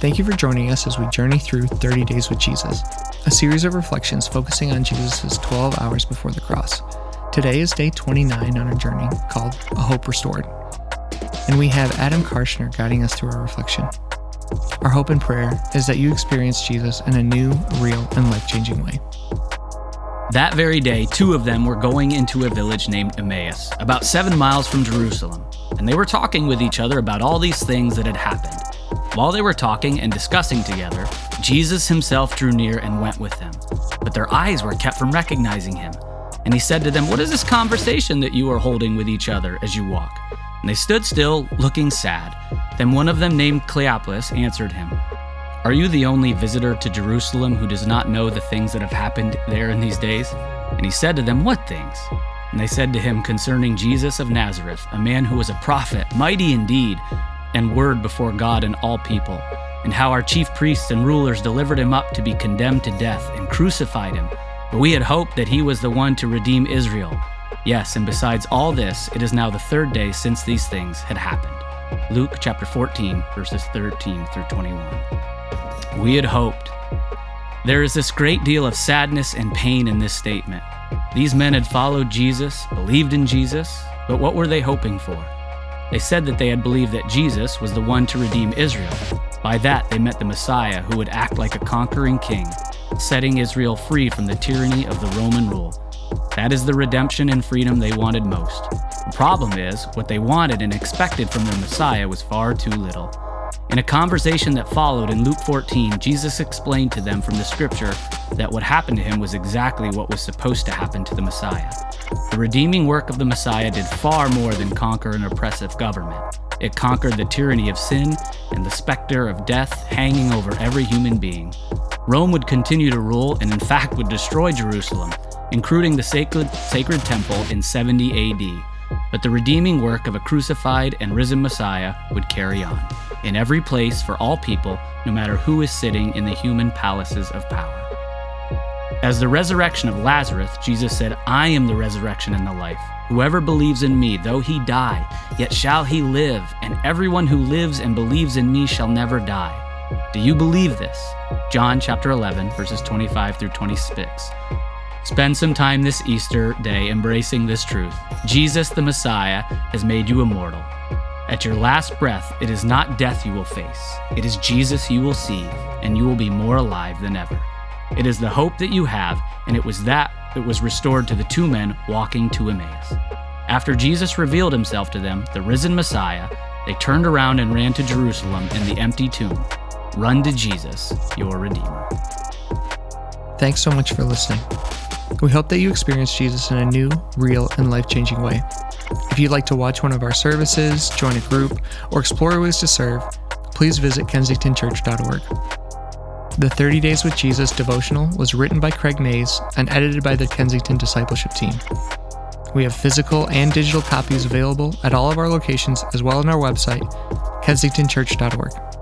Thank you for joining us as we journey through 30 Days with Jesus, a series of reflections focusing on Jesus' 12 hours before the cross. Today is day 29 on our journey called A Hope Restored. And we have Adam Karshner guiding us through our reflection. Our hope and prayer is that you experience Jesus in a new, real, and life changing way. That very day, two of them were going into a village named Emmaus, about seven miles from Jerusalem, and they were talking with each other about all these things that had happened. While they were talking and discussing together, Jesus himself drew near and went with them. But their eyes were kept from recognizing him. And he said to them, What is this conversation that you are holding with each other as you walk? And they stood still, looking sad. Then one of them, named Cleopas, answered him, Are you the only visitor to Jerusalem who does not know the things that have happened there in these days? And he said to them, What things? And they said to him concerning Jesus of Nazareth, a man who was a prophet, mighty indeed and word before God and all people, and how our chief priests and rulers delivered him up to be condemned to death and crucified him. But we had hoped that he was the one to redeem Israel. Yes, and besides all this, it is now the third day since these things had happened. Luke chapter 14, verses 13 through 21. We had hoped. There is this great deal of sadness and pain in this statement. These men had followed Jesus, believed in Jesus, but what were they hoping for? They said that they had believed that Jesus was the one to redeem Israel. By that, they met the Messiah who would act like a conquering king, setting Israel free from the tyranny of the Roman rule. That is the redemption and freedom they wanted most. The problem is, what they wanted and expected from their Messiah was far too little. In a conversation that followed in Luke 14, Jesus explained to them from the scripture that what happened to him was exactly what was supposed to happen to the Messiah. The redeeming work of the Messiah did far more than conquer an oppressive government. It conquered the tyranny of sin and the specter of death hanging over every human being. Rome would continue to rule and, in fact, would destroy Jerusalem, including the sacred, sacred temple in 70 AD. But the redeeming work of a crucified and risen Messiah would carry on in every place for all people, no matter who is sitting in the human palaces of power. As the resurrection of Lazarus, Jesus said, I am the resurrection and the life. Whoever believes in me, though he die, yet shall he live, and everyone who lives and believes in me shall never die. Do you believe this? John chapter 11, verses 25 through 26. Spend some time this Easter day embracing this truth. Jesus the Messiah has made you immortal. At your last breath, it is not death you will face, it is Jesus you will see, and you will be more alive than ever. It is the hope that you have, and it was that that was restored to the two men walking to Emmaus. After Jesus revealed himself to them, the risen Messiah, they turned around and ran to Jerusalem and the empty tomb. Run to Jesus, your Redeemer. Thanks so much for listening. We hope that you experience Jesus in a new, real, and life changing way. If you'd like to watch one of our services, join a group, or explore ways to serve, please visit kensingtonchurch.org. The 30 Days with Jesus devotional was written by Craig Mays and edited by the Kensington Discipleship Team. We have physical and digital copies available at all of our locations as well as on our website, kensingtonchurch.org.